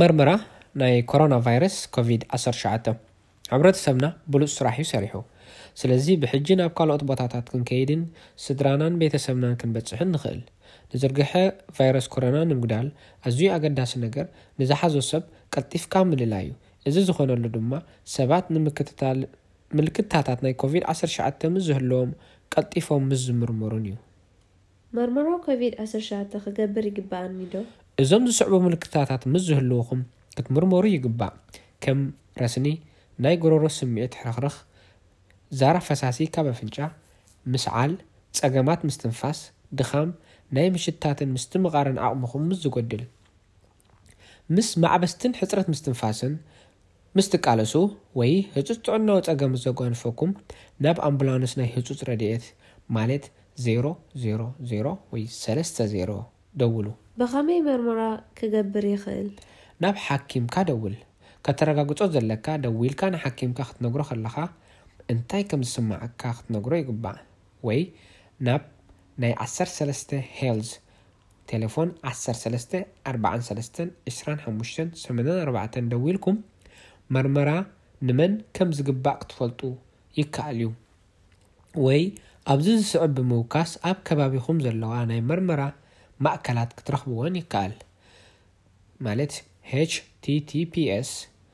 መርመራ ናይ ኮሮና ቫይረስ ኮቪድ ዓሰርተ ትሽዓተ ሕብረተሰብና ብሉፅ ስራሕ ዩ ሰሪሑ። ስለዚ ብሕጂ ናብ ካልኦት ቦታታት ክንከይድን ስድራናን ቤተሰብናን ክንበፅሕን ንኽእል። ንዝርግሐ ቫይረስ ኮሮና ንምግዳል ኣዝዩ ኣገዳሲ ነገር ንዝሓዞ ሰብ ቀልጢፍካ ምልላይ ዩ። እዚ ዝኾነሉ ድማ ሰባት ንምክትታል ምልክታታት ናይ ኮቪድ ዓሰርተ ትሽዓተ ምስ ዝህልዎም ቀልጢፎም ምስ ዝምርመሩን ዩ። መርመራ ኮቪድ ዓሰርተ ሸውዓተ ክገብር ይግበኣኒዶ? እዞም ዝስዕቡ ምልክታታት ምስ ዝህልዉኹም ክትምርመሩ ይግባእ፣ ከም ረስኒ፣ ናይ ጎሮሮ ስምዒት ሕርኽርኽ፣ ዛራ ፈሳሲ ካብ ኣፍንጫ፣ ምስዓል፣ ጸገማት ምስትንፋስ፣ ድኻም፣ ናይ ምሽታትን ምስትምቓርን ዓቕምኹም ምስ ዝጎድል። ምስ ማዕበስትን ሕጽረት ምስትንፋስን ምስ ትቃለሱ ወይ ህጹጽ ጥዕናዊ ጸገም ምስ ዘጓንፈኩም፣ ናብ ኣምቡላንስ ናይ ህጹጽ ረድኤት፣ ማለት ዜሮ ዜሮ ዜሮ ወይ ሰለስተ ዜሮ፣ ደውሉ። ብኸመይ መርመራ ክገብር ይኽእል? ናብ ሓኪምካ ደውል። ከተረጋግጾ ዘለካ፣ ደዊልካ ንሓኪምካ ክትነግሮ ከለኻ እንታይ ከም ዝስምዓካ ክትነግሮ ይግባእ፣ ወይ ናብ ናይ ዓሰርተ ሰለስተ ሄልዝ ቴለፎን ዓሰርተ ሰለስተ ኣርብዓን ሰለስተን ዕስራን ሓሙሽተን ሰመናን ኣርባዕተን ደዊልኩም መርመራ ንመን ከም ዝግባእ ክትፈልጡ ይከኣል እዩ። ወይ ኣብዚ ዝስዕብ ብምውካስ ኣብ ከባቢኹም ዘለዋ ናይ መርመራ ማእከላት ክትረኽብወን ይከኣል ማለት https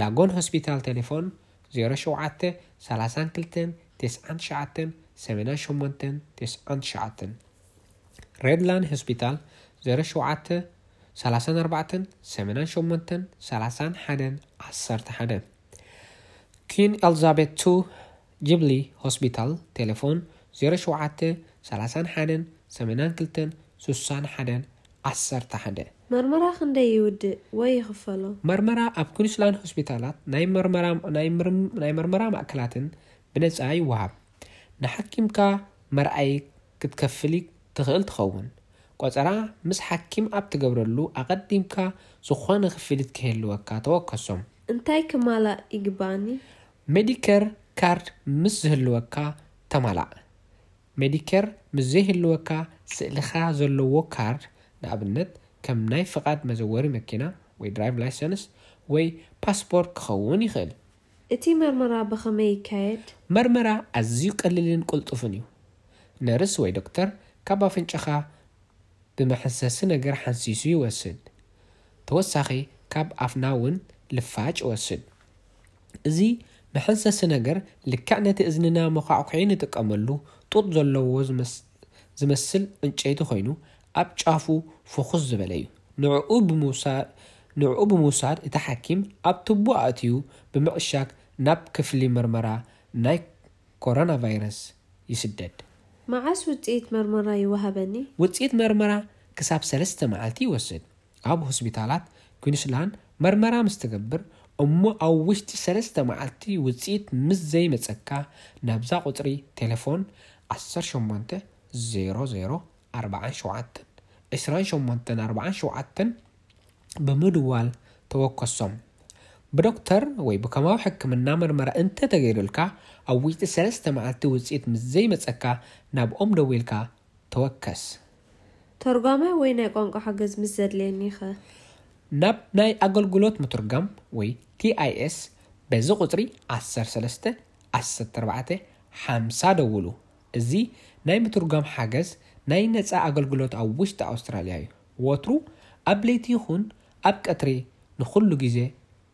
ላጎን ሆስፒታል ቴሌፎን ዜሮ ሸውዓተ ሰላሳን ክልተን ቴስዓን ትሽዓተን ሰመናን ሸሞንተን ቴስዓን ትሽዓተን ሬድ ላን ሆስፒታል ዜሮ ሸውዓተ ሰላሳን ኣርባዕተን ሰመናን ሸሞንተን ሰላሳን ሓደን ዓሰርተ ሓደ ኪን ኤልዛቤት ቱ ጅብሊ ሆስፒታል ቴለፎን ዜሮ ሸውዓተ ሰላሳን ሓደን ሰመናን ክልተን ስሳን ሓደን ዓሰርተ ሓደ። መርመራ ክንደይ ይውድእ ወይ ይኽፈሎ? መርመራ ኣብ ኩንስላን ሆስፒታላት ናይ ናይ መርመራ ማእከላትን ብነጻ ይወሃብ። ንሓኪምካ መርኣዪ ክትከፍል ትኽእል ትኸውን። ቆጸራ ምስ ሓኪም ኣብ ትገብረሉ ኣቐዲምካ ዝኾነ ክፍሊት ከይህልወካ ተወከሶም። እንታይ ክማላእ ይግብኣኒ? ሜዲኬር ካርድ ምስ ዝህልወካ ተማላእ። ሜዲኬር ምስ ዘይህልወካ ስእልኻ ዘለዎ ካርድ፣ ንኣብነት ከም ናይ ፍቓድ መዘወሪ መኪና ወይ ድራይቭ ላይሰንስ ወይ ፓስፖርት ክኸውን ይኽእል። እቲ መርመራ ብኸመይ ይካየድ? መርመራ ኣዝዩ ቀሊልን ቅልጡፍን እዩ። ነርስ ወይ ዶክተር ካብ ኣፍንጫኻ ብመሐንሰሲ ነገር ሓንሲሱ ይወስድ። ተወሳኺ ካብ ኣፍና እውን ልፋጭ ይወስድ። እዚ መሐንሰሲ ነገር ልክዕ ነቲ እዝንና መዃዕኩዒ ንጥቀመሉ ጡጥ ዘለዎ ዝመስል ዕንጨይቲ ኮይኑ ኣብ ጫፉ ፍኹስ ዝበለ እዩ። ንዕኡ ብምውሳድ እቲ ሓኪም ኣብ ቱቦ ኣእትዩ ብምዕሻግ ናብ ክፍሊ ምርመራ ናይ ኮሮናቫይረስ ይስደድ። መዓስ ውጽኢት መርመራ ይወሃበኒ? ውጽኢት መርመራ ክሳብ ሰለስተ መዓልቲ ይወስድ። ኣብ ሆስፒታላት ኲንስላንድ መርመራ ምስ ትገብር እሞ ኣብ ውሽጢ ሰለስተ መዓልቲ ውጽኢት ምስ ዘይመጸካ ናብዛ ቁጽሪ ቴለፎን ዓሰርተ ሸሞንተ ዜሮ ዜሮ ኣርባዓን ሸውዓተን ዕስራን ሸሞንተን ኣርባዓን ሸውዓተን ብምድዋል ተወከሶም። ብዶክተር ወይ ብከማዊ ሕክምና መርመራ እንተ ተገይሩልካ ኣብ ውሽጢ ሰለስተ መዓልቲ ውጽኢት ምስ ዘይመጸካ ናብኦም ደዊልካ ተወከስ። ተርጓማይ ወይ ናይ ቋንቋ ሓገዝ ምስ ዘድልየኒ'ኸ? ናብ ናይ ኣገልግሎት ምትርጓም ወይ TIS በዚ ቁጽሪ ዓሰርተ ሰለስተ ዓሰርተ ኣርባዕተ ሓምሳ ደውሉ። እዚ ናይ ምትርጓም ሓገዝ ናይ ነጻ ኣገልግሎት ኣብ ውሽጢ ኣውስትራልያ እዩ። ወትሩ ኣብ ለይቲ ይኹን ኣብ ቀትሪ ንኹሉ ግዜ